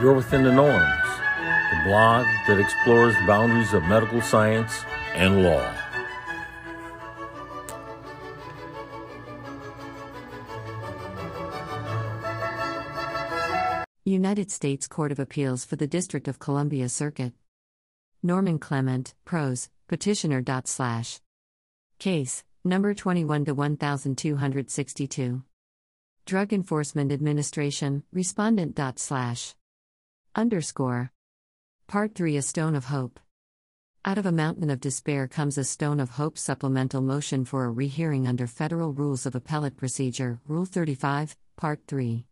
You're Within the Norms, the blog that explores the boundaries of medical science and law. United States Court of Appeals for the District of Columbia Circuit. Norman Clement, Pros, Petitioner. Slash. Case, number 21 to 1262. Drug Enforcement Administration, Respondent. Slash. Underscore. Part 3 A Stone of Hope. Out of a mountain of despair comes a stone of hope supplemental motion for a rehearing under Federal Rules of Appellate Procedure, Rule 35, Part 3.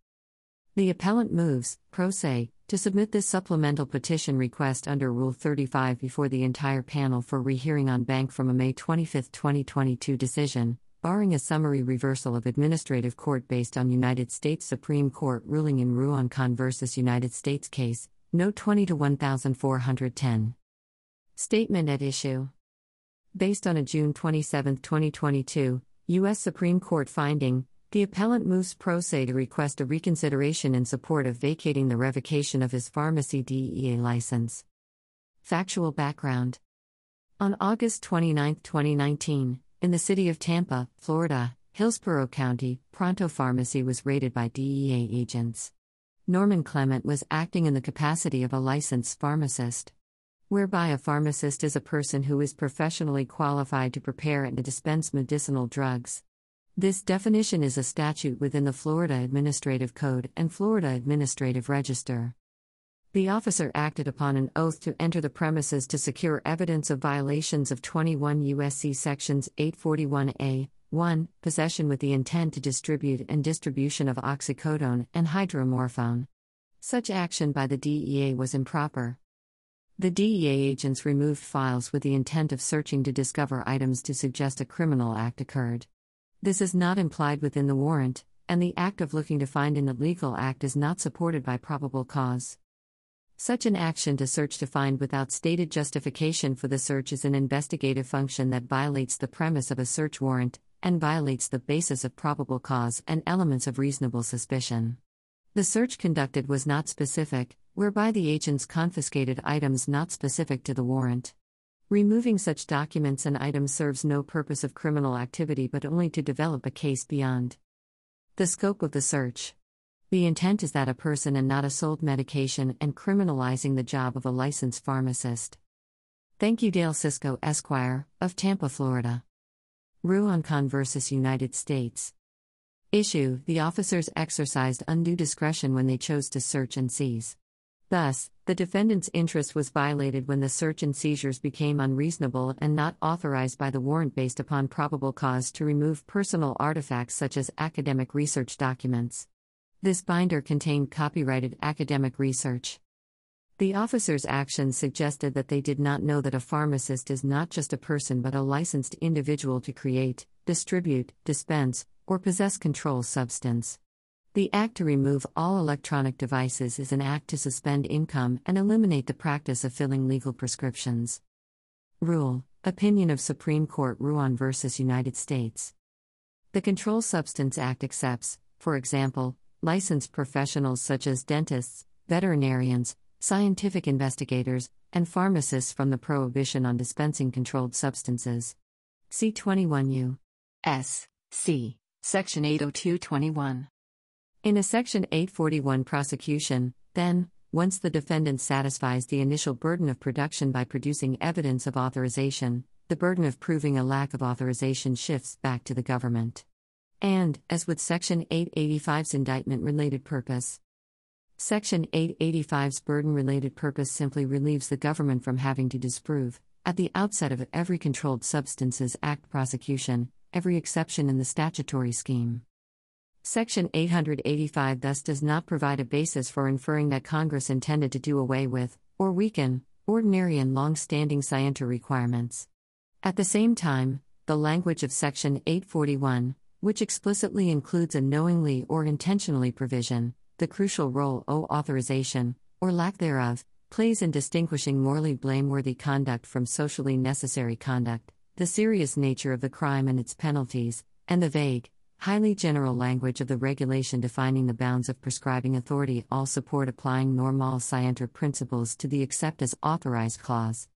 The appellant moves, pro se, to submit this supplemental petition request under Rule 35 before the entire panel for rehearing en banc from a May 25, 2022 decision, barring a summary reversal of administrative court based on United States Supreme Court ruling in Ruan Kahn v. United States case, Note 20 to 1410. Statement at issue. Based on a June 27, 2022, U.S. Supreme Court finding, the appellant moves pro se to request a reconsideration in support of vacating the revocation of his pharmacy DEA license. Factual background On August 29, 2019, in the city of Tampa, Florida, Hillsborough County, Pronto Pharmacy was raided by DEA agents. Norman Clement was acting in the capacity of a licensed pharmacist. Whereby a pharmacist is a person who is professionally qualified to prepare and dispense medicinal drugs. This definition is a statute within the Florida Administrative Code and Florida Administrative Register. The officer acted upon an oath to enter the premises to secure evidence of violations of 21 U.S.C. Sections 841A, 1. Possession with the intent to distribute and distribution of oxycodone and hydromorphone. Such action by the DEA was improper. The DEA agents removed files with the intent of searching to discover items to suggest a criminal act occurred. This is not implied within the warrant, and the act of looking to find an illegal act is not supported by probable cause. Such an action to search to find without stated justification for the search is an investigative function that violates the premise of a search warrant and violates the basis of probable cause and elements of reasonable suspicion. The search conducted was not specific, whereby the agents confiscated items not specific to the warrant. Removing such documents and items serves no purpose of criminal activity but only to develop a case beyond. The scope of the search. The intent is that a person and not a sold medication and criminalizing the job of a licensed pharmacist. Thank you, Dale Sisco, Esquire, of Tampa, Florida. Ruan Kahn vs. United States. Issue The officers exercised undue discretion when they chose to search and seize. Thus, the defendant's interest was violated when the search and seizures became unreasonable and not authorized by the warrant based upon probable cause to remove personal artifacts such as academic research documents. This binder contained copyrighted academic research. The officer's actions suggested that they did not know that a pharmacist is not just a person but a licensed individual to create, distribute, dispense, or possess control substance. The act to remove all electronic devices is an act to suspend income and eliminate the practice of filling legal prescriptions. Rule Opinion of Supreme Court Ruan v. United States. The Control Substance Act accepts, for example, licensed professionals such as dentists, veterinarians, scientific investigators, and pharmacists from the prohibition on dispensing controlled substances. See 21 U. S. C. Section 80221. In a Section 841 prosecution, then, once the defendant satisfies the initial burden of production by producing evidence of authorization, the burden of proving a lack of authorization shifts back to the government. And, as with Section 885's indictment related purpose, Section 885's burden related purpose simply relieves the government from having to disprove, at the outset of every Controlled Substances Act prosecution, every exception in the statutory scheme. Section 885 thus does not provide a basis for inferring that Congress intended to do away with, or weaken, ordinary and long standing scienter requirements. At the same time, the language of Section 841, which explicitly includes a knowingly or intentionally provision, the crucial role O authorization, or lack thereof, plays in distinguishing morally blameworthy conduct from socially necessary conduct, the serious nature of the crime and its penalties, and the vague, highly general language of the regulation defining the bounds of prescribing authority all support applying normal scienter principles to the except as authorized clause.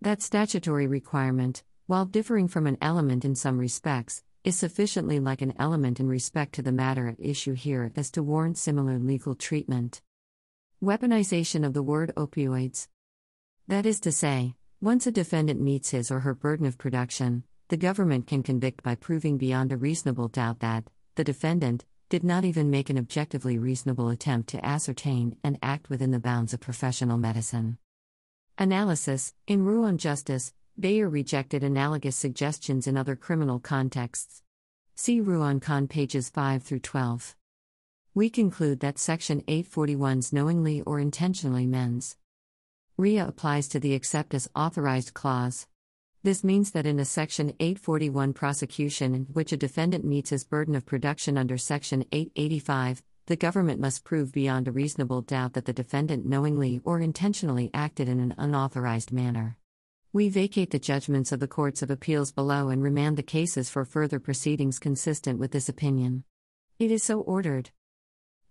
That statutory requirement, while differing from an element in some respects, is sufficiently like an element in respect to the matter at issue here as to warrant similar legal treatment. Weaponization of the word opioids. That is to say, once a defendant meets his or her burden of production, the government can convict by proving beyond a reasonable doubt that the defendant did not even make an objectively reasonable attempt to ascertain and act within the bounds of professional medicine. Analysis In Ruan Justice, Breyer rejected analogous suggestions in other criminal contexts. See Ruan Kahn pages 5 through 12. We conclude that Section 841's knowingly or intentionally mens rea applies to the except as authorized clause. This means that in a Section 841 prosecution in which a defendant meets his burden of production under Section 885, the government must prove beyond a reasonable doubt that the defendant knowingly or intentionally acted in an unauthorized manner. We vacate the judgments of the courts of appeals below and remand the cases for further proceedings consistent with this opinion. It is so ordered.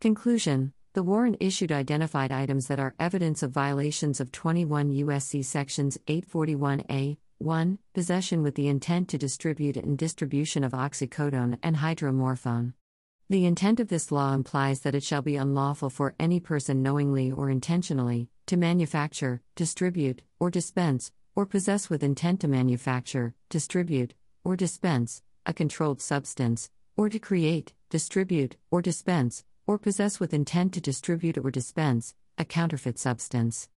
Conclusion The warrant issued identified items that are evidence of violations of 21 U.S.C. Sections 841A, 1. Possession with the intent to distribute and distribution of oxycodone and hydromorphone. The intent of this law implies that it shall be unlawful for any person knowingly or intentionally to manufacture, distribute, or dispense, or possess with intent to manufacture, distribute, or dispense a controlled substance, or to create, distribute, or dispense, or possess with intent to distribute or dispense a counterfeit substance.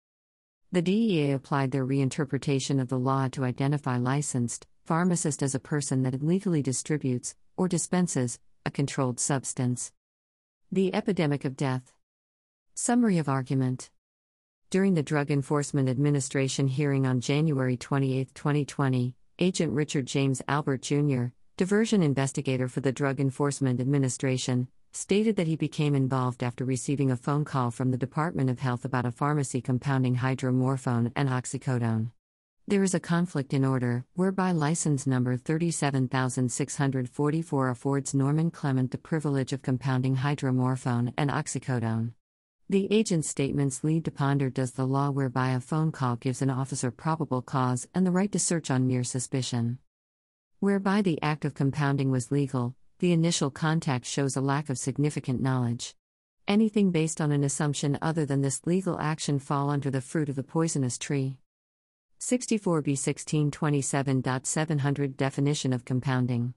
The DEA applied their reinterpretation of the law to identify licensed pharmacist as a person that illegally distributes or dispenses a controlled substance. The epidemic of death. Summary of argument. During the Drug Enforcement Administration hearing on January 28, 2020, Agent Richard James Albert Jr., diversion investigator for the Drug Enforcement Administration, stated that he became involved after receiving a phone call from the Department of Health about a pharmacy compounding hydromorphone and oxycodone. There is a conflict in order, whereby license number 37644 affords Norman Clement the privilege of compounding hydromorphone and oxycodone. The agent's statements lead to ponder does the law whereby a phone call gives an officer probable cause and the right to search on mere suspicion. Whereby the act of compounding was legal, the initial contact shows a lack of significant knowledge. Anything based on an assumption other than this legal action fall under the fruit of the poisonous tree. 64b 1627.700 Definition of compounding.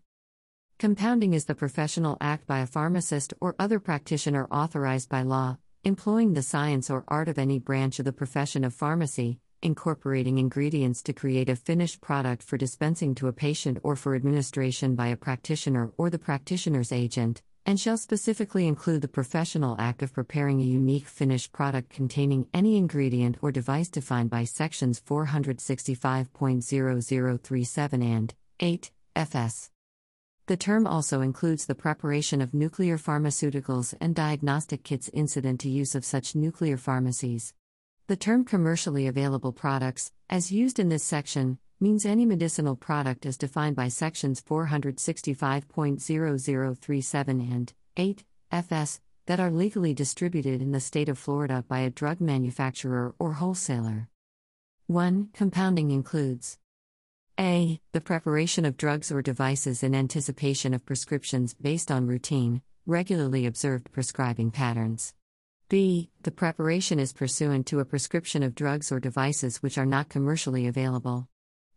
Compounding is the professional act by a pharmacist or other practitioner authorized by law, employing the science or art of any branch of the profession of pharmacy, incorporating ingredients to create a finished product for dispensing to a patient or for administration by a practitioner or the practitioner's agent, and shall specifically include the professional act of preparing a unique finished product containing any ingredient or device defined by sections 465.0037 and 8 FS. The term also includes the preparation of nuclear pharmaceuticals and diagnostic kits incident to use of such nuclear pharmacies. The term commercially available products, as used in this section, means any medicinal product as defined by sections 465.0037 and 8 FS that are legally distributed in the state of Florida by a drug manufacturer or wholesaler. 1. Compounding includes a. The preparation of drugs or devices in anticipation of prescriptions based on routine, regularly observed prescribing patterns. B. The preparation is pursuant to a prescription of drugs or devices which are not commercially available.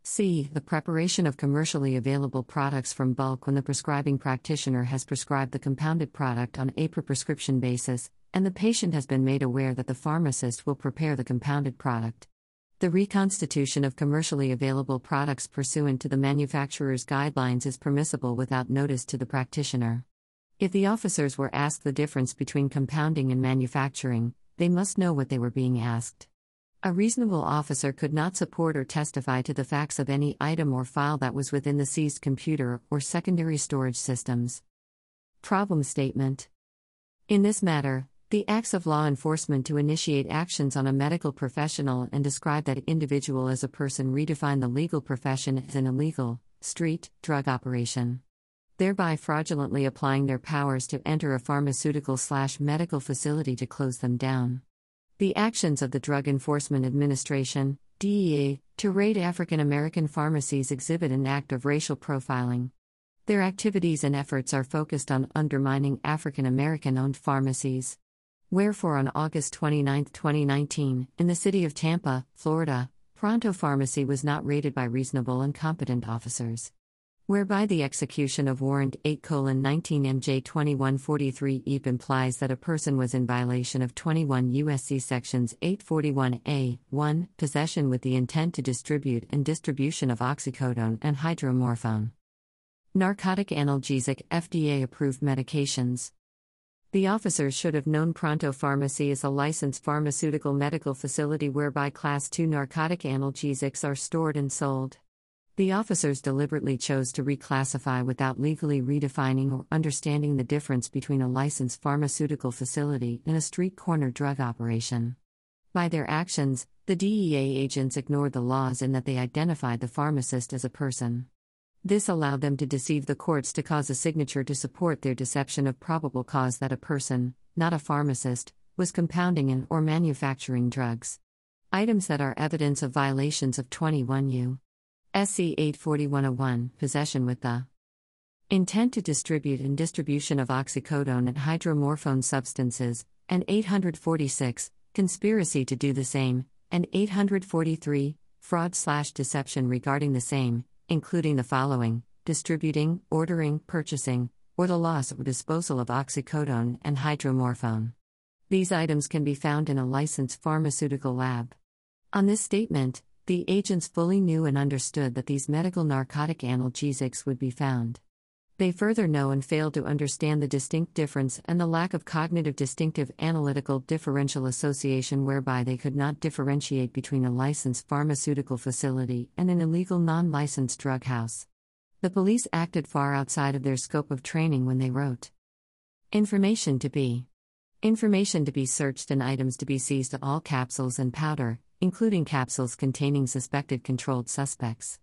C. The preparation of commercially available products from bulk when the prescribing practitioner has prescribed the compounded product on a per prescription basis, and the patient has been made aware that the pharmacist will prepare the compounded product. The reconstitution of commercially available products pursuant to the manufacturer's guidelines is permissible without notice to the practitioner. If the officers were asked the difference between compounding and manufacturing, they must know what they were being asked. A reasonable officer could not support or testify to the facts of any item or file that was within the seized computer or secondary storage systems. Problem Statement In this matter, the acts of law enforcement to initiate actions on a medical professional and describe that individual as a person redefine the legal profession as an illegal, street, drug operation. thereby fraudulently applying their powers to enter a pharmaceutical slash medical facility to close them down. The actions of the Drug Enforcement Administration, DEA, to raid African American pharmacies exhibit an act of racial profiling. Their activities and efforts are focused on undermining African American owned pharmacies. Wherefore, on August 29, 2019, in the city of Tampa, Florida, Pronto Pharmacy was not raided by reasonable and competent officers whereby the execution of Warrant 8 19 MJ 2143 EAP implies that a person was in violation of 21 U.S.C. Sections 841A 1, possession with the intent to distribute and distribution of oxycodone and hydromorphone. Narcotic analgesic FDA approved medications. The officers should have known Pronto Pharmacy is a licensed pharmaceutical medical facility whereby Class II narcotic analgesics are stored and sold. The officers deliberately chose to reclassify without legally redefining or understanding the difference between a licensed pharmaceutical facility and a street corner drug operation. By their actions, the DEA agents ignored the laws in that they identified the pharmacist as a person. This allowed them to deceive the courts to cause a signature to support their deception of probable cause that a person, not a pharmacist, was compounding and or manufacturing drugs. Items that are evidence of violations of 21 U. SC 84101 Possession with the intent to distribute and distribution of oxycodone and hydromorphone substances, and 846 Conspiracy to do the same, and 843 Fraud slash deception regarding the same, including the following distributing, ordering, purchasing, or the loss or disposal of oxycodone and hydromorphone. These items can be found in a licensed pharmaceutical lab. On this statement, the agents fully knew and understood that these medical narcotic analgesics would be found. They further know and fail to understand the distinct difference and the lack of cognitive distinctive analytical differential association whereby they could not differentiate between a licensed pharmaceutical facility and an illegal non licensed drug house. The police acted far outside of their scope of training when they wrote Information to be. Information to be searched and items to be seized all capsules and powder, including capsules containing suspected controlled suspects.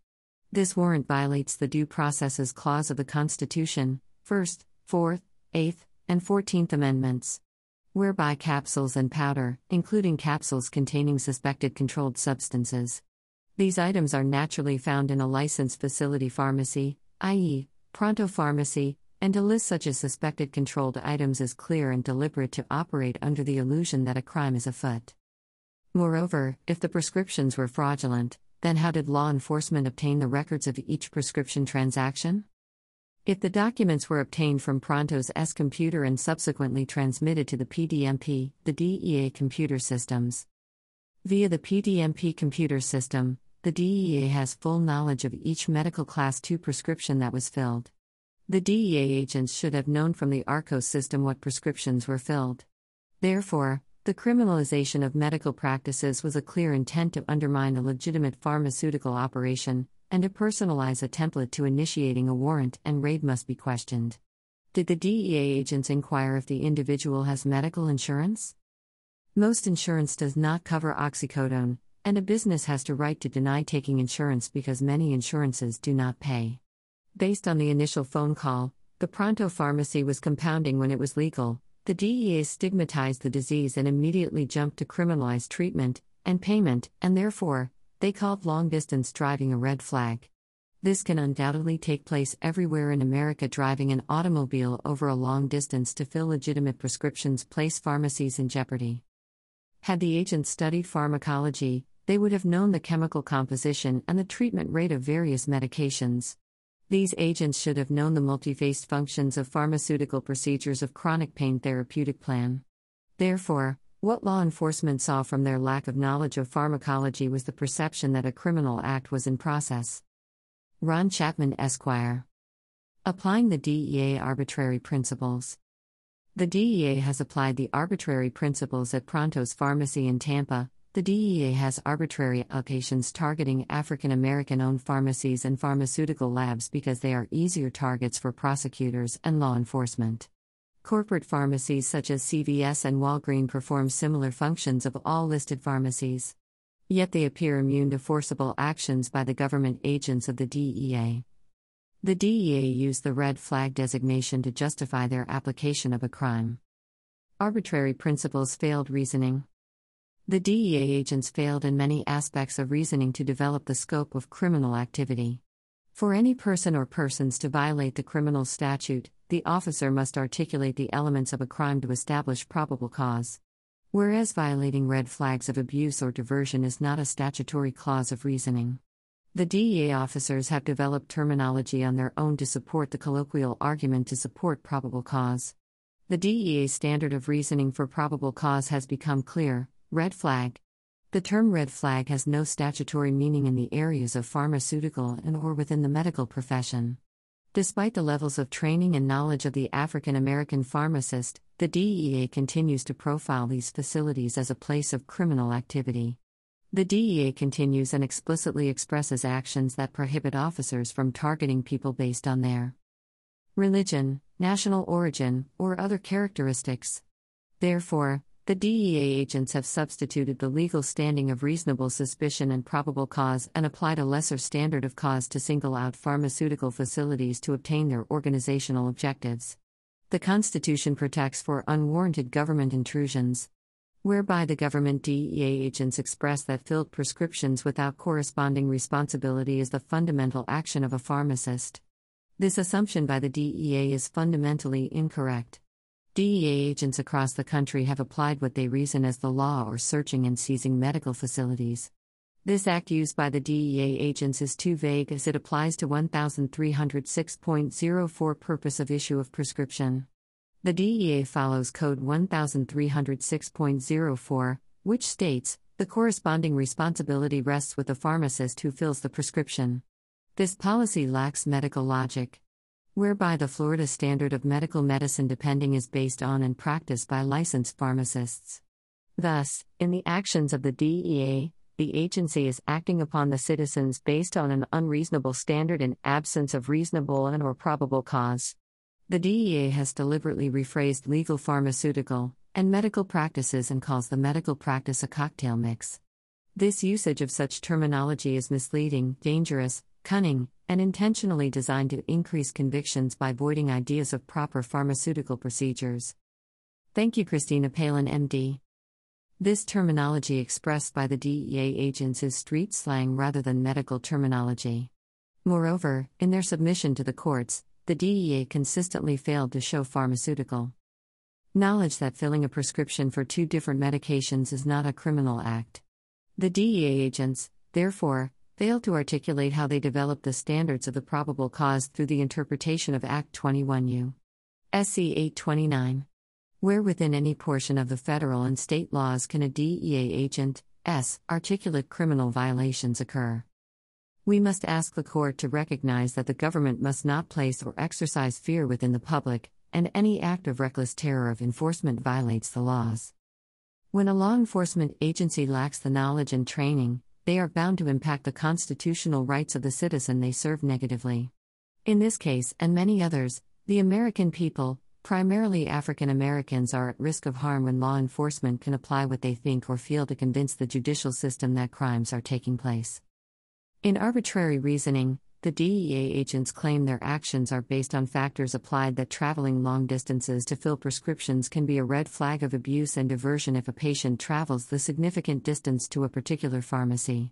This warrant violates the Due Processes Clause of the Constitution, 1st, 4th, 8th, and 14th Amendments, whereby capsules and powder, including capsules containing suspected controlled substances. These items are naturally found in a licensed facility pharmacy, i.e., Pronto Pharmacy, and a list such as suspected controlled items is clear and deliberate to operate under the illusion that a crime is afoot. Moreover, if the prescriptions were fraudulent, then how did law enforcement obtain the records of each prescription transaction? If the documents were obtained from Pronto's S computer and subsequently transmitted to the PDMP, the DEA computer systems. Via the PDMP computer system, the DEA has full knowledge of each medical class 2 prescription that was filled. The DEA agents should have known from the ARCOS system what prescriptions were filled. Therefore, the criminalization of medical practices was a clear intent to undermine a legitimate pharmaceutical operation, and to personalize a template to initiating a warrant and raid must be questioned. Did the DEA agents inquire if the individual has medical insurance? Most insurance does not cover oxycodone, and a business has to right to deny taking insurance because many insurances do not pay. Based on the initial phone call, the Pronto Pharmacy was compounding when it was legal, the DEA stigmatized the disease and immediately jumped to criminalize treatment and payment, and therefore, they called long distance driving a red flag. This can undoubtedly take place everywhere in America. Driving an automobile over a long distance to fill legitimate prescriptions place pharmacies in jeopardy. Had the agents studied pharmacology, they would have known the chemical composition and the treatment rate of various medications. These agents should have known the multifaced functions of pharmaceutical procedures of chronic pain therapeutic plan. Therefore, what law enforcement saw from their lack of knowledge of pharmacology was the perception that a criminal act was in process. Ron Chapman, Esquire. Applying the DEA arbitrary principles. The DEA has applied the arbitrary principles at Pronto's Pharmacy in Tampa, the DEA has arbitrary allocations targeting African American owned pharmacies and pharmaceutical labs because they are easier targets for prosecutors and law enforcement. Corporate pharmacies such as CVS and Walgreens perform similar functions of all listed pharmacies. Yet they appear immune to forcible actions by the government agents of the DEA. The DEA used the red flag designation to justify their application of a crime. Arbitrary principles failed reasoning. The DEA agents failed in many aspects of reasoning to develop the scope of criminal activity. For any person or persons to violate the criminal statute, the officer must articulate the elements of a crime to establish probable cause. Whereas violating red flags of abuse or diversion is not a statutory clause of reasoning. The DEA officers have developed terminology on their own to support the colloquial argument to support probable cause. The DEA standard of reasoning for probable cause has become clear red flag. The term red flag has no statutory meaning in the areas of pharmaceutical and or within the medical profession. Despite the levels of training and knowledge of the African American pharmacist, the DEA continues to profile these facilities as a place of criminal activity. The DEA continues and explicitly expresses actions that prohibit officers from targeting people based on their religion, national origin, or other characteristics. Therefore, the DEA agents have substituted the legal standing of reasonable suspicion and probable cause and applied a lesser standard of cause to single out pharmaceutical facilities to obtain their organizational objectives. The Constitution protects for unwarranted government intrusions, whereby the government DEA agents express that filled prescriptions without corresponding responsibility is the fundamental action of a pharmacist. This assumption by the DEA is fundamentally incorrect. DEA agents across the country have applied what they reason as the law or searching and seizing medical facilities. This act used by the DEA agents is too vague as it applies to 1306.04 purpose of issue of prescription. The DEA follows Code 1306.04, which states the corresponding responsibility rests with the pharmacist who fills the prescription. This policy lacks medical logic whereby the Florida standard of medical medicine depending is based on and practiced by licensed pharmacists. Thus, in the actions of the DEA, the agency is acting upon the citizens based on an unreasonable standard in absence of reasonable and or probable cause. The DEA has deliberately rephrased legal pharmaceutical and medical practices and calls the medical practice a cocktail mix. This usage of such terminology is misleading, dangerous, cunning, and intentionally designed to increase convictions by voiding ideas of proper pharmaceutical procedures. Thank you, Christina Palin, MD. This terminology expressed by the DEA agents is street slang rather than medical terminology. Moreover, in their submission to the courts, the DEA consistently failed to show pharmaceutical knowledge that filling a prescription for two different medications is not a criminal act. The DEA agents, therefore, fail to articulate how they develop the standards of the probable cause through the interpretation of Act 21U. SC 829. Where within any portion of the federal and state laws can a DEA agent, S, articulate criminal violations occur? We must ask the court to recognize that the government must not place or exercise fear within the public, and any act of reckless terror of enforcement violates the laws. When a law enforcement agency lacks the knowledge and training, they are bound to impact the constitutional rights of the citizen they serve negatively. In this case, and many others, the American people, primarily African Americans, are at risk of harm when law enforcement can apply what they think or feel to convince the judicial system that crimes are taking place. In arbitrary reasoning, the DEA agents claim their actions are based on factors applied that traveling long distances to fill prescriptions can be a red flag of abuse and diversion if a patient travels the significant distance to a particular pharmacy.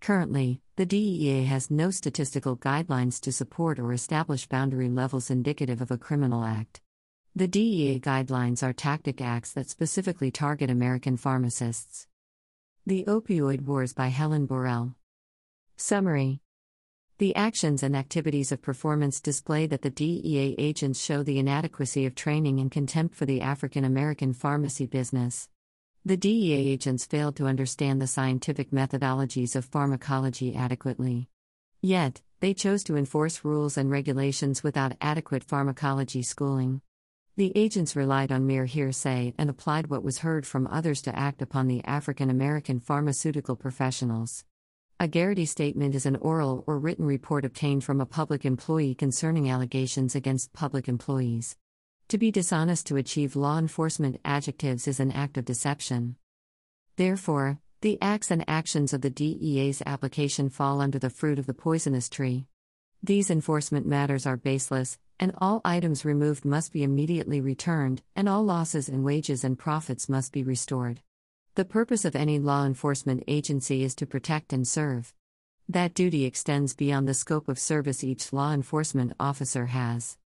Currently, the DEA has no statistical guidelines to support or establish boundary levels indicative of a criminal act. The DEA guidelines are tactic acts that specifically target American pharmacists. The Opioid Wars by Helen Burrell. Summary the actions and activities of performance display that the DEA agents show the inadequacy of training and contempt for the African American pharmacy business. The DEA agents failed to understand the scientific methodologies of pharmacology adequately. Yet, they chose to enforce rules and regulations without adequate pharmacology schooling. The agents relied on mere hearsay and applied what was heard from others to act upon the African American pharmaceutical professionals. A Garrity statement is an oral or written report obtained from a public employee concerning allegations against public employees. To be dishonest to achieve law enforcement adjectives is an act of deception. Therefore, the acts and actions of the DEA's application fall under the fruit of the poisonous tree. These enforcement matters are baseless, and all items removed must be immediately returned, and all losses in wages and profits must be restored. The purpose of any law enforcement agency is to protect and serve. That duty extends beyond the scope of service each law enforcement officer has.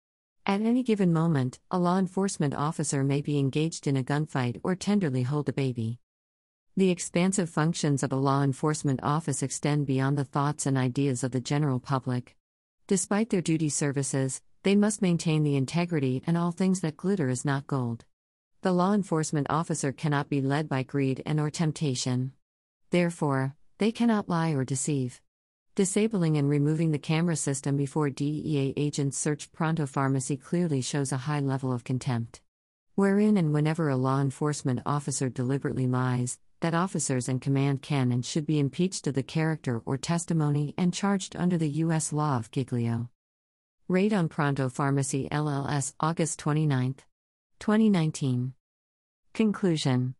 At any given moment, a law enforcement officer may be engaged in a gunfight or tenderly hold a baby. The expansive functions of a law enforcement office extend beyond the thoughts and ideas of the general public. Despite their duty services, they must maintain the integrity and all things that glitter is not gold. The law enforcement officer cannot be led by greed and or temptation. Therefore, they cannot lie or deceive. Disabling and removing the camera system before DEA agents searched Pronto Pharmacy clearly shows a high level of contempt. Wherein and whenever a law enforcement officer deliberately lies, that officers and command can and should be impeached of the character or testimony and charged under the U.S. law of Giglio. Raid on Pronto Pharmacy LLS, August 29, 2019. Conclusion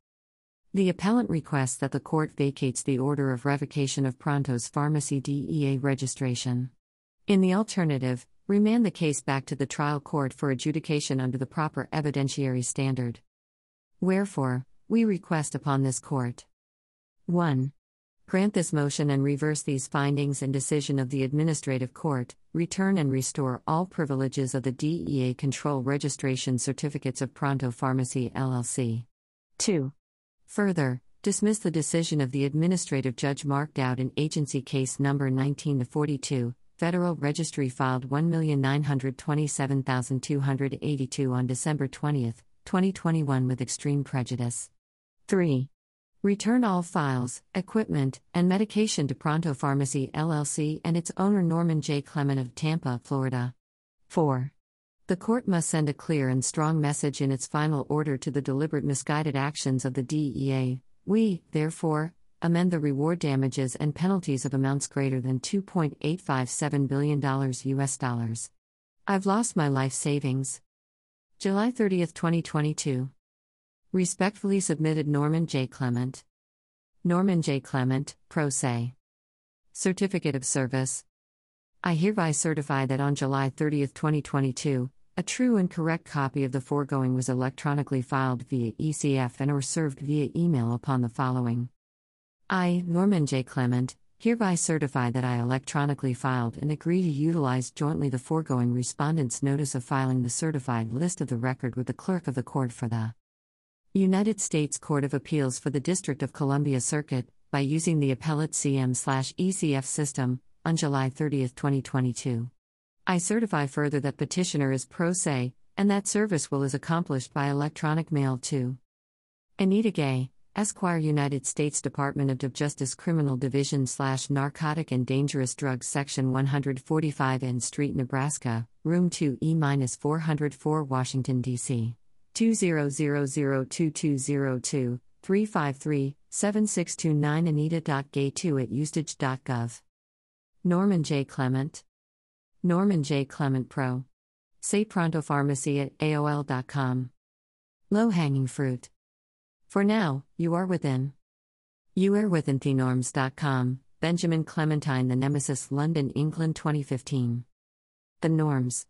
The appellant requests that the court vacates the order of revocation of Pronto's pharmacy DEA registration. In the alternative, remand the case back to the trial court for adjudication under the proper evidentiary standard. Wherefore, we request upon this court 1. Grant this motion and reverse these findings and decision of the Administrative Court, return and restore all privileges of the DEA Control Registration Certificates of Pronto Pharmacy LLC. 2. Further, dismiss the decision of the administrative judge marked out in agency case number 19 42, Federal Registry filed 1,927,282 on December 20, 2021 with extreme prejudice. 3. Return all files, equipment, and medication to Pronto Pharmacy LLC and its owner Norman J. Clement of Tampa, Florida. 4. The court must send a clear and strong message in its final order to the deliberate misguided actions of the DEA. We, therefore, amend the reward damages and penalties of amounts greater than $2.857 billion US dollars. I've lost my life savings. July 30, 2022. Respectfully submitted Norman J. Clement. Norman J. Clement, Pro Se. Certificate of Service. I hereby certify that on July 30, 2022, a true and correct copy of the foregoing was electronically filed via ECF and or served via email upon the following. I, Norman J. Clement, hereby certify that I electronically filed and agree to utilize jointly the foregoing respondent's notice of filing the certified list of the record with the clerk of the court for the United States Court of Appeals for the District of Columbia Circuit, by using the appellate CM/ECF system, on July 30, 2022. I certify further that petitioner is pro se, and that service will is accomplished by electronic mail to Anita Gay, Esquire, United States Department of Justice Criminal Division slash Narcotic and Dangerous Drugs Section 145 N Street, Nebraska, Room 2 E 404, Washington, D.C. 2002202 353 7629 anita.gay2 at ustage.gov. Norman J. Clement. Norman J. Clement Pro. Say Pronto Pharmacy at AOL.com. Low hanging fruit. For now, you are within. You are within thenorms.com. Benjamin Clementine, The Nemesis, London, England 2015. The Norms.